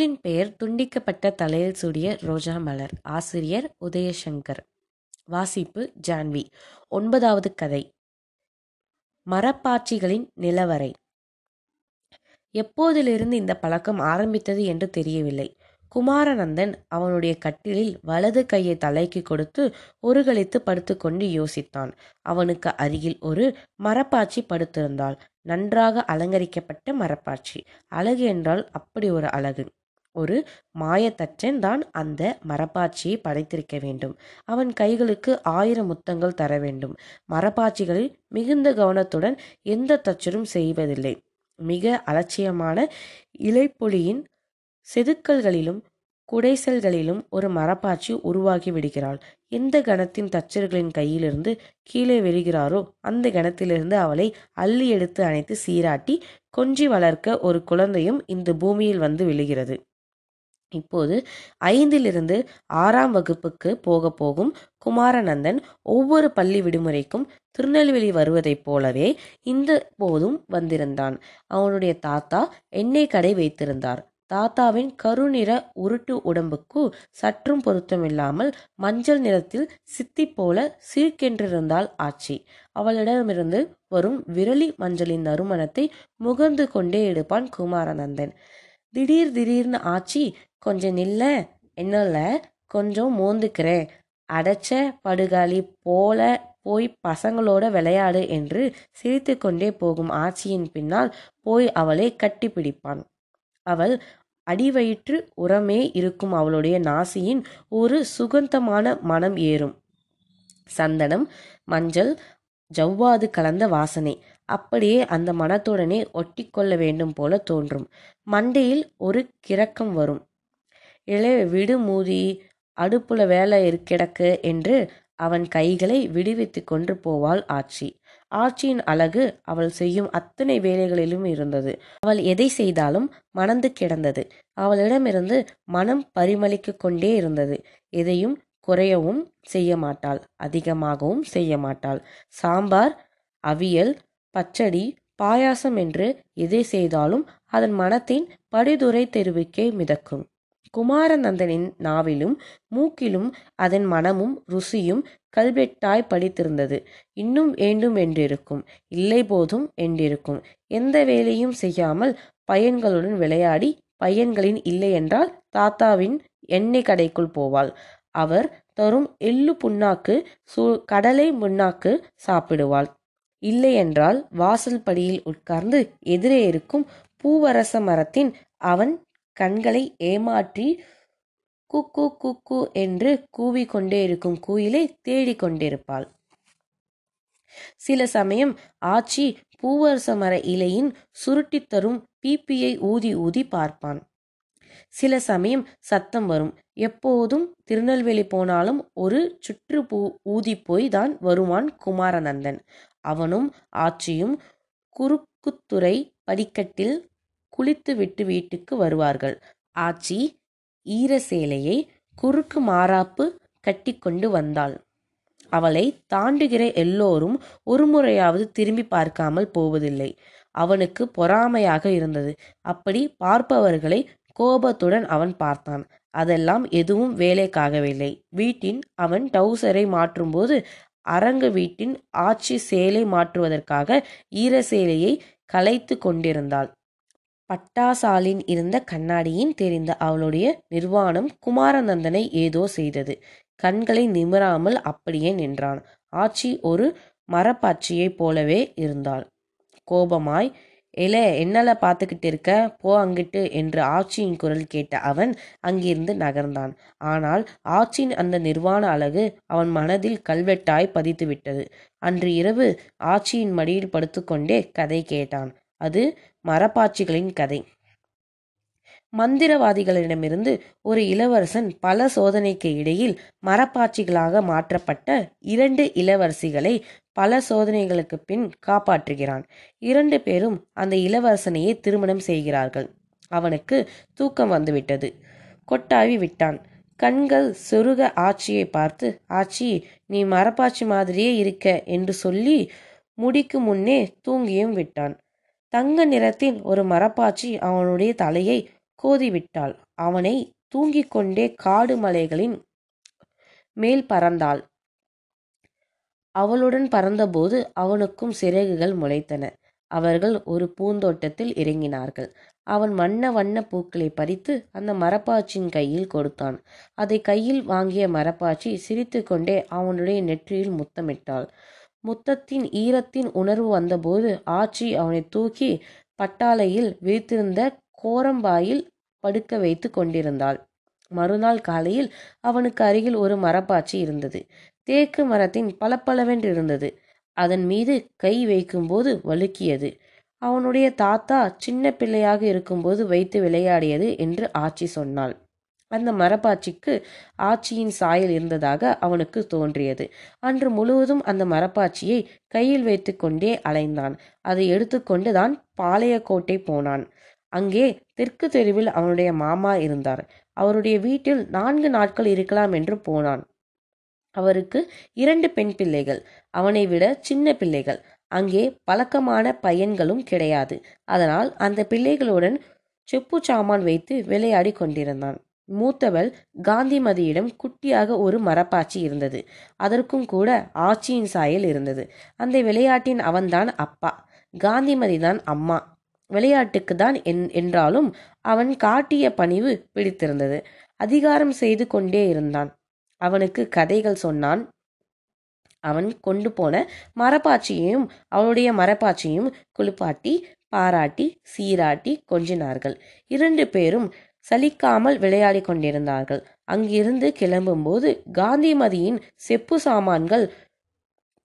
நூலின் பெயர் துண்டிக்கப்பட்ட தலையில் சூடிய ரோஜா மலர். ஆசிரியர் உதயசங்கர். வாசிப்பு ஜான்வி. ஒன்பதாவது கதை. மரப்பாச்சிகளின் நிலவரை. எப்போதிலிருந்து இந்த பழக்கம் ஆரம்பித்தது என்று தெரியவில்லை. குமாரநந்தன் அவனுடைய கட்டிலில் வலது கையை தலைக்கு கொடுத்து ஒருகளித்து படுத்துக்கொண்டு யோசித்தான். அவனுக்கு அருகில் ஒரு மரப்பாச்சி படுத்திருந்தாள். நன்றாக அலங்கரிக்கப்பட்ட மரப்பாச்சி. அழகு என்றால் அப்படி ஒரு அழகு. ஒரு மாயத்தச்சன் தான் அந்த மரப்பாச்சியை படைத்திருக்க வேண்டும். அவன் கைகளுக்கு ஆயிரம் முத்தங்கள் தர வேண்டும். மரப்பாச்சிகளில் மிகுந்த கவனத்துடன் எந்த தச்சரும் செய்வதில்லை. மிக அலட்சியமான இலைப்பொலியின் செதுக்கல்களிலும் குடைசல்களிலும் ஒரு மரப்பாச்சி உருவாகி விடுகிறாள். எந்த கணத்தின் தச்சர்களின் கையிலிருந்து கீழே விழுகிறாரோ அந்த கணத்திலிருந்து அவளை அள்ளி எடுத்து அணைத்து சீராட்டி கொஞ்சி வளர்க்க ஒரு குழந்தையும் இந்த பூமியில் வந்து விழுகிறது. இப்போது ஐந்திலிருந்து ஆறாம் வகுப்புக்கு போக போகும் குமாரநந்தன் ஒவ்வொரு பள்ளி விடுமுறைக்கும் திருநெல்வேலி வருவதைப் போலவே இந்த போதும் வந்திருந்தான். அவனுடைய தாத்தா எண்ணெய் கடை வைத்திருந்தார். தாத்தாவின் கருநிற உருட்டு உடம்புக்கு சற்றும் பொருத்தமில்லாமல் மஞ்சள் நிறத்தில் சித்தி போல சீர்கென்றிருந்தாள் ஆச்சி. அவளிடமிருந்து வரும் விரலி மஞ்சளின் நறுமணத்தை முகர்ந்து கொண்டே எடுப்பான் குமாரநந்தன். திடீர் திடீர்னு ஆச்சி கொஞ்சம் நில்ல என்னல்ல கொஞ்சம் மோந்துக்கிறேன் அடைச்ச படுகாலி போல போய் பசங்களோட விளையாடு என்று சிரித்து கொண்டே போகும் ஆச்சியின் பின்னால் போய் அவளை கட்டிப்பிடிப்பான் அவள் அடிவயிற்று உரமே இருக்கும் அவளுடைய நாசியின் ஒரு சுகந்தமான மனம் ஏறும். சந்தனம் மஞ்சள் ஜவ்வாது கலந்த வாசனை. அப்படியே அந்த மனத்துடனே ஒட்டி கொள்ள வேண்டும் போல தோன்றும். மண்டையில் ஒரு கிறக்கம் வரும். இளைய விடு மூதி அடுப்புல வேலை கிடக்கு என்று அவன் கைகளை விடுவித்து கொண்டு போவாள் ஆட்சி ஆட்சியின் அழகு அவள் செய்யும் அத்தனை வேலைகளிலும் இருந்தது. அவள் எதை செய்தாலும் மணந்து கிடந்தது. அவளிடமிருந்து மனம் பரிமளிக்க கொண்டே இருந்தது. எதையும் குறையவும் செய்ய மாட்டாள். அதிகமாகவும் செய்ய மாட்டாள். சாம்பார் அவியல் பச்சடி பாயாசம் என்று எதை செய்தாலும் அதன் மனத்தின் படிதுரை தெருவுக்கே மிதக்கும். குமாரநந்தனின் நாவிலும் மூக்கிலும் அதன் மனமும் ருசியும் கல்வெட்டாய் படித்திருந்தது. இன்னும் வேண்டும் என்றிருக்கும். இல்லை போதும் என்றிருக்கும். எந்த வேலையும் செய்யாமல் பையன்களுடன் விளையாடி பையன்களின் இல்லை என்றால் தாத்தாவின் எண்ணெய் கடைக்குள் போவாள். அவர் தரும் எள்ளு புண்ணாக்கு சு கடலை முன்னாக்கு சாப்பிடுவாள். இல்லை என்றால் வாசல் படியில் உட்கார்ந்து எதிரே இருக்கும் பூவரச மரத்தின் அவன் கண்களை ஏமாற்றி குக்கு குக்கு என்று கூவிக்கொண்டே இருக்கும் குயிலை தேடிக் கொண்டிருப்பாள். சில சமயம் ஆச்சி பூவரச மர இலையின் சுருட்டி தரும் பீப்பியை ஊதி ஊதி பார்ப்பான். சில சமயம் சத்தம் வரும். எப்போதும் திருநெல்வேலி போனாலும் ஒரு சுற்று பூ ஊதி போய் தான் வருவான் குமாரநந்தன். அவனும் ஆச்சியும் குறுக்குத்துறை படிக்கட்டில் குளித்துவிட்டு வீட்டுக்கு வருவார்கள். ஆச்சி ஈர சேலையை குறுக்கு மாறாப்பு கட்டிக்கொண்டு வந்தாள். அவளை தாண்டுகிற எல்லோரும் ஒரு முறையாவது திரும்பி பார்க்காமல் போவதில்லை. அவனுக்கு பொறாமையாக இருந்தது. அப்படி பார்ப்பவர்களை கோபத்துடன் அவன் பார்த்தான். அதெல்லாம் எதுவும் வேலைக்காகவில்லை. வீட்டின் அவன் டவுசரை மாற்றும்போது அரங்கு வீட்டின் ஆட்சி சேலை மாற்றுவதற்காக ஈர சேலையை கலைத்து கொண்டிருந்தாள். பட்டாசாலின் இருந்த கண்ணாடியின் தெரிந்த அவளுடைய நிர்வாணம் குமாரநந்தனை ஏதோ செய்தது. கண்களை நிமிராமல் அப்படியே நின்றான். ஆச்சி ஒரு மரப்பாச்சியைப் போலவே இருந்தாள். கோபமாய் எலே என்னல பார்த்துக்கிட்டு இருக்க? போ அங்கிட்டு என்று ஆட்சியின் குரல் கேட்ட அவன் அங்கிருந்து நகர்ந்தான். ஆனால் ஆட்சியின் அந்த நிர்வாண அழகு அவன் மனதில் கல்வெட்டாய் பதித்துவிட்டது. அன்று இரவு ஆட்சியின் மடியில் படுத்துக்கொண்டே கதை கேட்டான். அது மரப்பாச்சிகளின் கதை. மந்திரவாதிகளிடமிருந்து ஒரு இளவரசன் பல சோதனைக்கு இடையில் மரப்பாச்சிகளாக மாற்றப்பட்ட இரண்டு இளவரசிகளை பல சோதனைகளுக்கு பின் காப்பாற்றுகிறான். இரண்டு பேரும் அந்த இளவரசனையே திருமணம் செய்கிறார்கள். அவனுக்கு தூக்கம் வந்துவிட்டது. கொட்டாவி விட்டான். கண்கள் சொருக ஆட்சியை பார்த்து ஆச்சி நீ மரப்பாச்சி மாதிரியே இருக்க என்று சொல்லி முடிக்கு முன்னே தூங்கியும் விட்டான். தங்க நிறத்தின் ஒரு மரப்பாச்சி அவனுடைய தலையை கோதிவிட்டாள். அவனை தூங்கிக் கொண்டே காடு மலைகளின் மேல் பறந்தாள். அவளுடன் பறந்தபோது அவனுக்கும் சிறகுகள் முளைத்தன. அவர்கள் ஒரு பூந்தோட்டத்தில் இறங்கினார்கள். அவன் வண்ண வண்ண பூக்களை பறித்து அந்த மரப்பாச்சியின் கையில் கொடுத்தான். அதை கையில் வாங்கிய மரப்பாச்சி சிரித்துக்கொண்டே அவனுடைய நெற்றியில் முத்தமிட்டாள். முத்தத்தின் ஈரத்தின் உணர்வு வந்தபோது ஆச்சி அவனை தூக்கி பட்டாளையில் விரித்திருந்த கோரம்பாயில் படுக்க வைத்து கொண்டிருந்தாள். மறுநாள் காலையில் அவனுக்கு அருகில் ஒரு மரப்பாச்சி இருந்தது. தேக்கு மரத்தின் பளபளவென்றிருந்தது அதன் மீது கை வைக்கும்போது வழுக்கியது. அவனுடைய தாத்தா சின்ன பிள்ளையாக இருக்கும்போது வைத்து விளையாடியது என்று ஆச்சி சொன்னாள். அந்த மரப்பாச்சிக்கு ஆட்சியின் சாயல் இருந்ததாக அவனுக்கு தோன்றியது. அன்று முழுவதும் அந்த மரப்பாச்சியை கையில் வைத்து கொண்டே அலைந்தான். அதை எடுத்துக்கொண்டு தான் பாளையக்கோட்டை போனான். அங்கே தெற்கு தெருவில் அவனுடைய மாமா இருந்தார். அவருடைய வீட்டில் நான்கு நாட்கள் இருக்கலாம் என்று போனான். அவருக்கு இரண்டு பெண் பிள்ளைகள் அவனை விட சின்ன பிள்ளைகள். அங்கே பழக்கமான பையன்களும் கிடையாது. அதனால் அந்த பிள்ளைகளுடன் செப்பு சாமான் வைத்து விளையாடி கொண்டிருந்தான். மூத்தவள் காந்திமதியிடம் குட்டியாக ஒரு மரப்பாச்சி இருந்தது. அதற்கும் கூட ஆச்சியின் சாயல் இருந்தது. அந்த விளையாட்டின் அவன்தான் அப்பா. காந்திமதி தான் அம்மா. விளையாட்டுக்கு தான் என் என்றாலும் அவன் காட்டிய பணிவு பிடித்திருந்தது. அதிகாரம் செய்து கொண்டே இருந்தான். அவனுக்கு கதைகள் சொன்னான். அவன் கொண்டு போன மரப்பாச்சியையும் அவளுடைய மரப்பாச்சியும் குளிப்பாட்டி பாராட்டி சீராட்டி கொஞ்சினார்கள். இரண்டு பேரும் சலிக்காமல் விளையாடி கொண்டிருந்தார்கள். அங்கிருந்து கிளம்பும்போது காந்திமதியின் செப்பு சாமான்கள்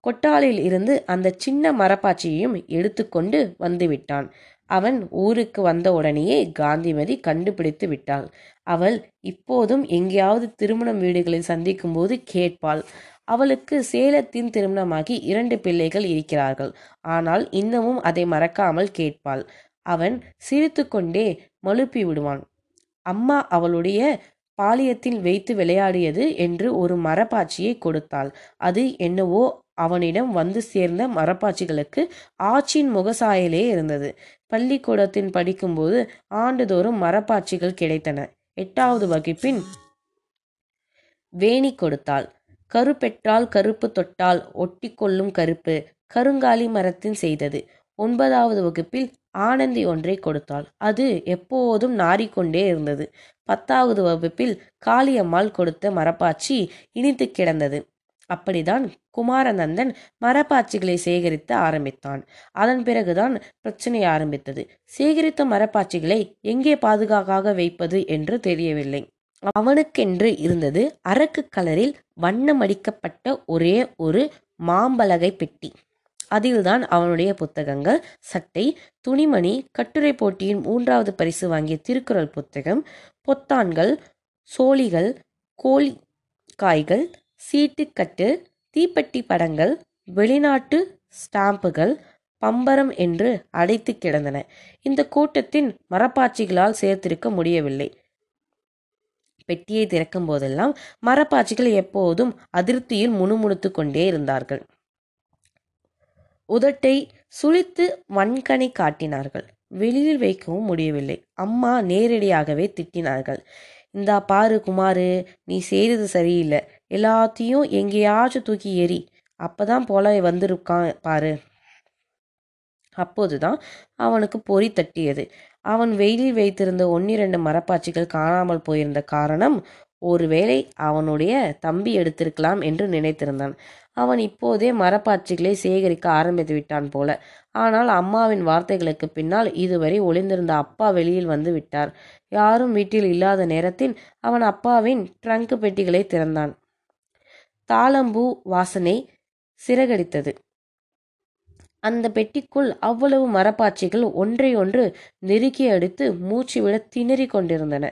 கொட்டாலில் இருந்து அந்த சின்ன மரப்பாச்சியையும் எடுத்துக்கொண்டு வந்துவிட்டான். அவன் ஊருக்கு வந்த உடனேயே காந்திமதி கண்டுபிடித்து விட்டாள். அவள் இப்போதும் எங்கேயாவது திருமணம் வீடுகளில் சந்திக்கும் போது கேட்பாள். அவளுக்கு சேலத்தின் திருமணமாகி இரண்டு பிள்ளைகள் இருக்கிறார்கள். ஆனால் இன்னமும் அதை மறக்காமல் கேட்பாள். அவன் சிரித்துக்கொண்டே மழுப்பி விடுவான். அம்மா அவளுடைய பாலியத்தில் வைத்து விளையாடியது என்று ஒரு மரப்பாச்சியை கொடுத்தாள். அது என்னவோ அவனிடம் வந்து சேர்ந்த மரப்பாச்சிகளுக்கு ஆச்சின் முகசாயலே இருந்தது. பள்ளிக்கூடத்தில் படிக்கும்போது ஆண்டுதோறும் மரப்பாச்சிகள் கிடைத்தன. எட்டாவது வகுப்பின் வேணி கொடுத்தாள். கருப்பெற்றால் கருப்பு தொட்டால் ஒட்டி கொள்ளும் கருப்பு கருங்காலி மரத்தின் செய்தது. ஒன்பதாவது வகுப்பில் ஆனந்தி ஒன்றை கொடுத்தாள். அது எப்போதும் நாறிக்கொண்டே இருந்தது. பத்தாவது வகுப்பில் காளியம்மாள் கொடுத்த மரப்பாச்சி இனித்து கிடந்தது. அப்படிதான் குமாரநந்தன் மரப்பாச்சிகளை சேகரித்து ஆரம்பித்தான். அதன் பிறகுதான் பிரச்சனை ஆரம்பித்தது. சேகரித்த மரப்பாச்சிகளை எங்கே பாதுகாக்காக வைப்பது என்று தெரியவில்லை. அவனுக்கென்று இருந்தது அரக்கு கலரில் வண்ணமடிக்கப்பட்ட ஒரே ஒரு மாம்பலகை பெட்டி. அதில்தான் அவனுடைய புத்தகங்கள் சட்டை துணிமணி கட்டுரை போட்டியின் மூன்றாவது பரிசு வாங்கிய திருக்குறள் புத்தகம் பொத்தான்கள் சோழிகள் கோழி காய்கள் சீட்டுக்கட்டு தீப்பெட்டி படங்கள் வெளிநாட்டு ஸ்டாம்புகள் பம்பரம் என்று அடைத்து கிடந்தன. இந்த கூட்டத்தின் மரப்பாச்சிகளால் சேர்த்திருக்க முடியவில்லை. பெட்டியை திறக்கும் போதெல்லாம் மரப்பாச்சிகள் எப்போதும் அதிருப்தியில் முணுமுணுத்து கொண்டே இருந்தார்கள். உதட்டை சுழித்து வன்கணை காட்டினார்கள். வெளியில் வைக்கவும் முடியவில்லை. அம்மா நேரடியாகவே திட்டினார்கள். இந்தா பாரு குமாரு நீ செய்தது சரியில்லை. எல்லாத்தையும் எங்கேயாச்சும் தூக்கி எறி அப்பதான் போல வந்திருக்கான் பாரு அப்போதுதான் அவனுக்கு பொறி தட்டியது. அவன் வெயிலில் வைத்திருந்த ஒன்னிரண்டு மரப்பாச்சிகள் காணாமல் போயிருந்த காரணம் ஒருவேளை அவனுடைய தம்பி எடுத்திருக்கலாம் என்று நினைத்திருந்தான். அவன் இப்போதே மரப்பாச்சிகளை சேகரிக்க ஆரம்பித்து விட்டான் போல. ஆனால் அம்மாவின் வார்த்தைகளுக்கு பின்னால் இதுவரை ஒளிந்திருந்த அப்பா வெளியில் வந்து விட்டார். யாரும் வீட்டில் இல்லாத நேரத்தில் அவன் அப்பாவின் ட்ரங்க் பெட்டிகளை திறந்தான். தாளம்பூ வாசனை சிறகடித்தது. அந்த பெட்டிக்குள் அவ்வளவு மரப்பாச்சிகள் ஒன்றை ஒன்று நெருக்கி அடித்து மூச்சு விட திணறி கொண்டிருந்தன.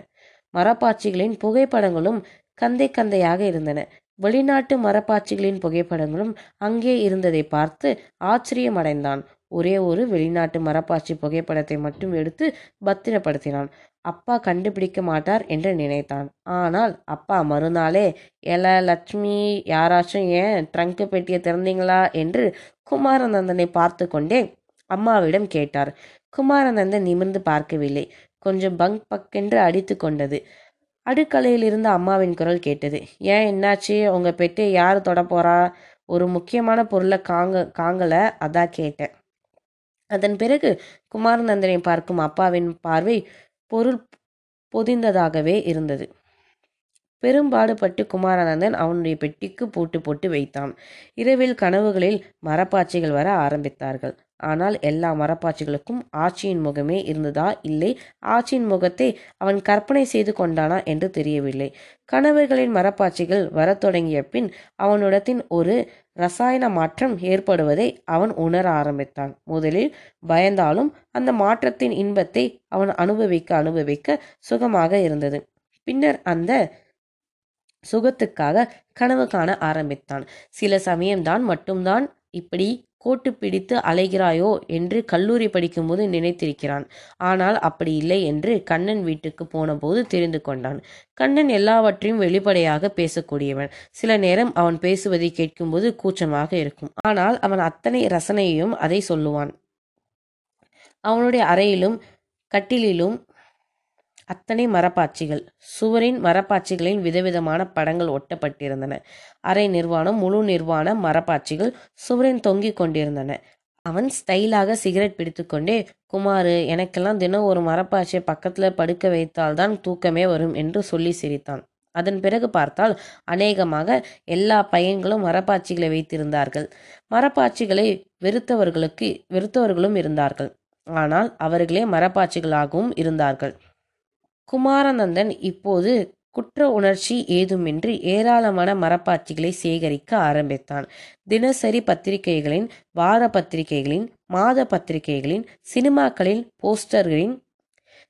மரப்பாச்சிகளின் புகைப்படங்களும் கந்தை கந்தையாக இருந்தன. வெளிநாட்டு மரப்பாச்சிகளின் புகைப்படங்களும் அங்கே இருந்ததை பார்த்து ஆச்சரியமடைந்தான். ஒரே ஒரு வெளிநாட்டு மரப்பாச்சி புகைப்படத்தை மட்டும் எடுத்து பத்திரப்படுத்தினான். அப்பா கண்டுபிடிக்க மாட்டார் என்று நினைத்தான். ஆனால் அப்பா மறுநாளே எல லட்சுமி யாராச்சும் ஏன் ட்ரங்க் பெட்டியை திறந்தீங்களா? என்று குமாரநந்தனை பார்த்து கொண்டே அம்மாவிடம் கேட்டார். குமாரநந்தன் நிமிர்ந்து பார்க்கவில்லை. கொஞ்சம் பங்க் பக்கென்று அடித்து கொண்டது. அடுக்கலையிலிருந்து அம்மாவின் குரல் கேட்டது. ஏன் என்னாச்சு? உங்க பெட்டை யார் தொட ஒரு முக்கியமான பொருளை காங்க காங்கல? அதான் கேட்டேன். அதன் பிறகு குமாரநந்தனை பார்க்கும் அப்பாவின் பார்வை பொருள் பொதிந்ததாகவே இருந்தது. பெரும்பாடுபட்டு குமாரானந்தன் அவனுடைய பெட்டிக்கு பூட்டு போட்டு வைத்தான். இரவில் கனவுகளில் மரப்பாச்சிகள் வர ஆரம்பித்தார்கள். ஆனால் எல்லா மரப்பாச்சிகளுக்கும் ஆட்சியின் முகமே இருந்ததா? இல்லை. ஆட்சியின் முகத்தை அவன் கற்பனை செய்து கொண்டானா என்று தெரியவில்லை. கனவுகளின் மரப்பாச்சிகள் வரத் தொடங்கிய பின் அவனுடத்தின் ஒரு ரசாயன மாற்றம் ஏற்படுவதை அவன் உணர ஆரம்பித்தான். முதலில் பயந்தாலும் அந்த மாற்றத்தின் இன்பத்தை அவன் அனுபவிக்க அனுபவிக்க சுகமாக இருந்தது. பின்னர் அந்த சுகத்துக்காக கனவு காண ஆரம்பித்தான். சில சமயம்தான் மட்டும்தான் இப்படி கோட்டு பிடித்து அலைகிறாயோ என்று கல்லூரி படிக்கும்போது நினைத்திருக்கிறான். ஆனால் அப்படி இல்லை என்று கண்ணன் வீட்டுக்கு போனபோது தெரிந்து கொண்டான். கண்ணன் எல்லாவற்றையும் வெளிப்படையாக பேசக்கூடியவன். சில நேரம் அவன் பேசுவதை கேட்கும்போது கூச்சமாக இருக்கும். ஆனால் அவன் அத்தனை ரசனையையும் அதை சொல்லுவான். அவனுடைய அறையிலும் கட்டிலிலும் அத்தனை மரப்பாச்சிகள். சுவரின் மரப்பாச்சிகளின் விதவிதமான படங்கள் ஒட்டப்பட்டிருந்தன. அரை நிர்வாணம் முழு நிர்வாண மரப்பாச்சிகள் சுவரின் தொங்கிக் கொண்டிருந்தன. அவன் ஸ்டைலாக சிகரெட் பிடித்துக்கொண்டே குமாரு எனக்கெல்லாம் தினம் ஒரு மரப்பாச்சியை பக்கத்தில் படுக்க வைத்தால்தான் தூக்கமே வரும் என்று சொல்லி சிரித்தான். அதன் பிறகு பார்த்தால் அநேகமாக எல்லா பையன்களும் மரப்பாச்சிகளை வைத்திருந்தார்கள். மரப்பாச்சிகளை வெறுத்தவர்களுக்கு வெறுத்தவர்களும் இருந்தார்கள். ஆனால் அவர்களே மரப்பாச்சிகளாகவும் இருந்தார்கள். குமாரநந்தன் இப்போது குற்ற உணர்ச்சி ஏதுமின்றி ஏராளமான மரப்பாச்சிகளை சேகரிக்க ஆரம்பித்தான். தினசரி பத்திரிகைகளின் வார பத்திரிகைகளின் மாத பத்திரிகைகளின் சினிமாக்களின் போஸ்டர்களின்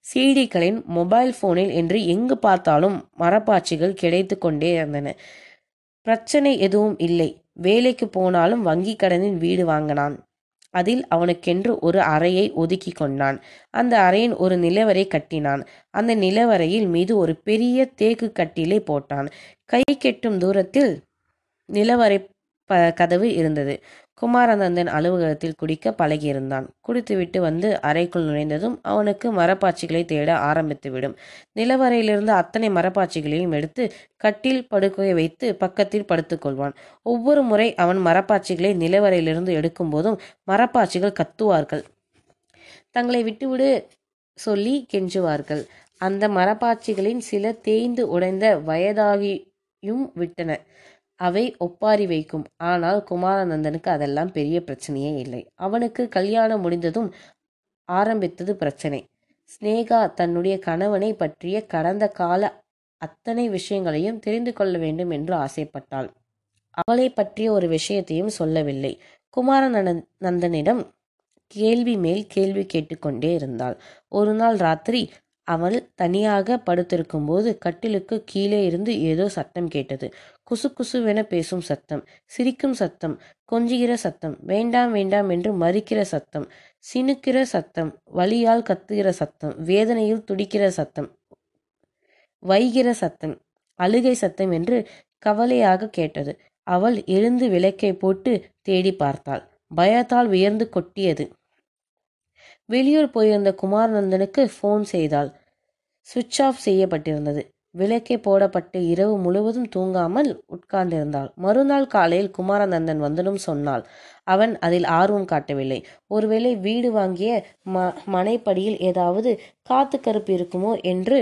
சீடிகளின் மொபைல் போனில் என்று எங்கு பார்த்தாலும் மரப்பாச்சிகள் கிடைத்து கொண்டே இருந்தன. பிரச்சனை எதுவும் இல்லை. வேலைக்கு போனாலும் வங்கி கடனில் வீடு வாங்கினான். அதில் அவனுக்கென்று ஒரு அறையை ஒதுக்கி கொண்டான். அந்த அறையின் ஒரு நிலவரை கட்டினான். அந்த நிலவரையில் மீது ஒரு பெரிய தேக்கு கட்டிலை போட்டான். கை கெட்டும் தூரத்தில் நிலவரை ப கதவு இருந்தது. குமாரநந்தன் அலுவலகத்தில் குடிக்க பழகியிருந்தான். குடித்துவிட்டு வந்து அறைக்குள் நுழைந்ததும் அவனுக்கு மரப்பாச்சிகளை தேட ஆரம்பித்துவிடும். நிலவரையிலிருந்து அத்தனை மரப்பாச்சிகளையும் எடுத்து கட்டில் படுக்கையை வைத்து பக்கத்தில் படுத்துக்கொள்வான். ஒவ்வொரு முறை அவன் மரப்பாச்சிகளை நிலவரையிலிருந்து எடுக்கும்போதும் மரப்பாச்சிகள் கத்துவார்கள். தங்களை விட்டுவிடு சொல்லி கெஞ்சுவார்கள். அந்த மரப்பாச்சிகளின் சில தேய்ந்து உடைந்த வயதாகியும் விட்டன அவை ஒப்பாரி வைக்கும். ஆனால் குமாரநந்தனுக்கு அதெல்லாம் பெரிய பிரச்சனையே இல்லை. அவனுக்கு கல்யாணம் முடிந்ததும் ஆரம்பித்தது பிரச்சனை. ஸ்னேகா தன்னுடைய கணவனை பற்றிய கடந்த கால அத்தனை விஷயங்களையும் தெரிந்து கொள்ள வேண்டும் என்று ஆசைப்பட்டாள். அவளை பற்றிய ஒரு விஷயத்தையும் சொல்லவில்லை. குமாரநந்தனிடம் நந்தனிடம் கேள்வி மேல் கேள்வி கேட்டுக்கொண்டே இருந்தாள். ஒரு நாள் ராத்திரி அவள் தனியாக படுத்திருக்கும்போது கட்டிலுக்கு கீழே இருந்து ஏதோ சத்தம் கேட்டது. குசு குசுவென பேசும் சத்தம் சிரிக்கும் சத்தம் கொஞ்சுகிற சத்தம் வேண்டாம் வேண்டாம் என்று மறிக்கிற சத்தம் சினுக்கிற சத்தம் வலியால் கத்துகிற சத்தம் வேதனையில் துடிக்கிற சத்தம் வைகிற சத்தம் அழுகை சத்தம் என்று கவலையாக கேட்டது. அவள் எழுந்து விளக்கை போட்டு தேடி பார்த்தாள். பயத்தால் உயர்ந்து கொட்டியது. வெளியூர் போயிருந்த குமாரநந்தனுக்கு ஃபோன் செய்தாள். சுவிட்ச் ஆஃப் செய்யப்பட்டிருந்தது. விளக்கே போடப்பட்டு இரவு முழுவதும் தூங்காமல் உட்கார்ந்திருந்தாள். மறுநாள் காலையில் குமாரநந்தன் வந்தனும் சொன்னாள் அவன் அதில் ஆர்வம் காட்டவில்லை. ஒருவேளை வீடு வாங்கிய ம மனைப்படியில் ஏதாவது காத்து கருப்பு இருக்குமோ என்று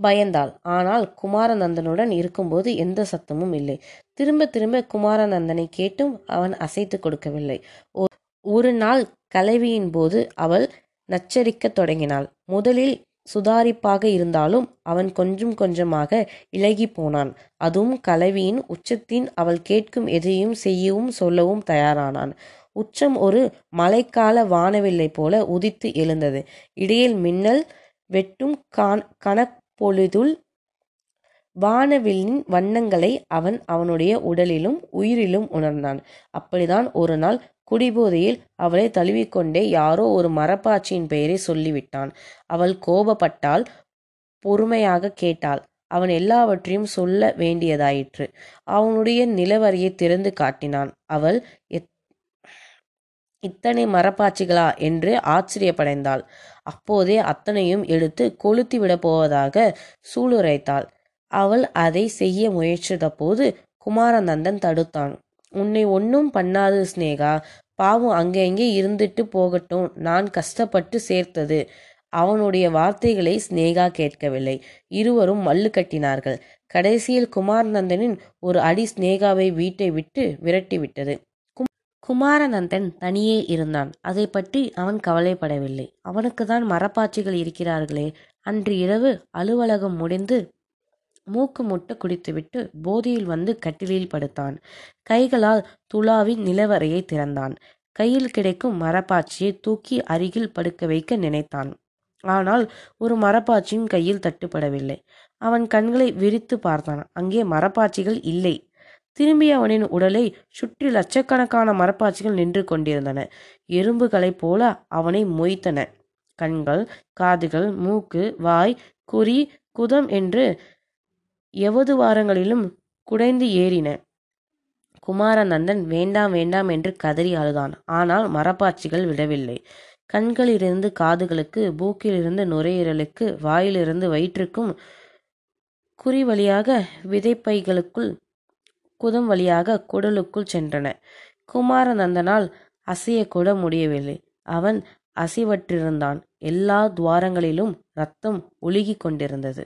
பயந்தாள். ஆனால் குமாரநந்தனுடன் இருக்கும்போது எந்த சத்தமும் இல்லை. திரும்ப திரும்ப குமாரநந்தனை கேட்டும் அவன் அசைத்து கொடுக்கவில்லை. ஒரு நாள் கலவியின் போது அவள் நச்சரிக்கத் தொடங்கினாள். முதலில் சுதாரிப்பாக இருந்தாலும் அவன் கொஞ்சம் கொஞ்சமாக இலகி போனான். அதுவும் கலவியின் உச்சத்தின் அவள் கேட்கும் எதையும் செய்யவும் சொல்லவும் தயாரானான். உச்சம் ஒரு மழைக்கால வானவில்லை போல உதித்து எழுந்தது. இடையில் மின்னல் வெட்டும் கான் கனப்பொழுதுள் வானவில்லின் வண்ணங்களை அவன் அவனுடைய உடலிலும் உயிரிலும் உணர்ந்தான். அப்படிதான் ஒரு நாள் குடிபோதையில் அவளை தழுவிக்கொண்டே யாரோ ஒரு மரப்பாச்சியின் பெயரை சொல்லிவிட்டான். அவள் கோபப்பட்டால் பொறுமையாக கேட்டாள். அவன் எல்லாவற்றையும் சொல்ல வேண்டியதாயிற்று. அவனுடைய நிலவரியை திறந்து காட்டினான். அவள் எத் இத்தனை மரப்பாச்சிகளா என்று ஆச்சரியப்படைந்தாள். அப்போதே அத்தனையும் எடுத்து கொளுத்தி விட போவதாக சூளுரைத்தாள். அவள் அதை செய்ய முயற்சித்த போது குமாரநந்தன் தடுத்தான். உன்னை ஒன்றும் பண்ணாது ஸ்னேகா பாவம் அங்கங்கே இருந்துட்டு போகட்டும். நான் கஷ்டப்பட்டு சேர்த்தது. அவனுடைய வார்த்தைகளை ஸ்னேகா கேட்கவில்லை. இருவரும் மல்லு கட்டினார்கள். கடைசியில் குமாரநந்தனின் ஒரு அடி ஸ்னேகாவை வீட்டை விட்டு விரட்டிவிட்டது குமாரநந்தன் தனியே இருந்தான். அதை பற்றி அவன் கவலைப்படவில்லை. அவனுக்கு தான் மரப்பாச்சிகள் இருக்கிறார்களே. அன்று இரவு அலுவலகம் முடிந்து மூக்கு முட்டை குடித்துவிட்டு போதியில் வந்து கட்டிலில் படுத்தான். கைகளால் துளாவின் நிலவரையை திறந்தான். கையில் கிடைக்கும் மரப்பாச்சியை தூக்கி அருகில் படுக்க வைக்க நினைத்தான். ஆனால் ஒரு மரப்பாச்சியும் கையில் தட்டுப்படவில்லை. அவன் கண்களை விரித்து பார்த்தான். அங்கே மரப்பாச்சிகள் இல்லை. திரும்பி அவனின் உடலை சுற்றி லட்சக்கணக்கான மரப்பாச்சிகள் நின்று கொண்டிருந்தன. எறும்புகளைப் போல அவனை மொய்த்தன. கண்கள் காதுகள் மூக்கு வாய் குறி குதம் என்று எவது வாரங்களிலும் குடைந்து ஏறின. குமாரநந்தன் வேண்டாம் வேண்டாம் என்று கதறி அழுதான். ஆனால் மரப்பாச்சிகள் விடவில்லை. கண்களிலிருந்து காதுகளுக்கு மூக்கிலிருந்து நுரையீரலுக்கு வாயிலிருந்து வயிற்றுக்கும் குறி வழியாக விதைப்பைகளுக்குள் குதம் வழியாக குடலுக்குள் சென்றன. குமாரநந்தனால் அசையக்கூட முடியவில்லை. அவன் அசைவற்றிருந்தான். எல்லா துவாரங்களிலும் ரத்தம் ஒழுகி கொண்டிருந்தது.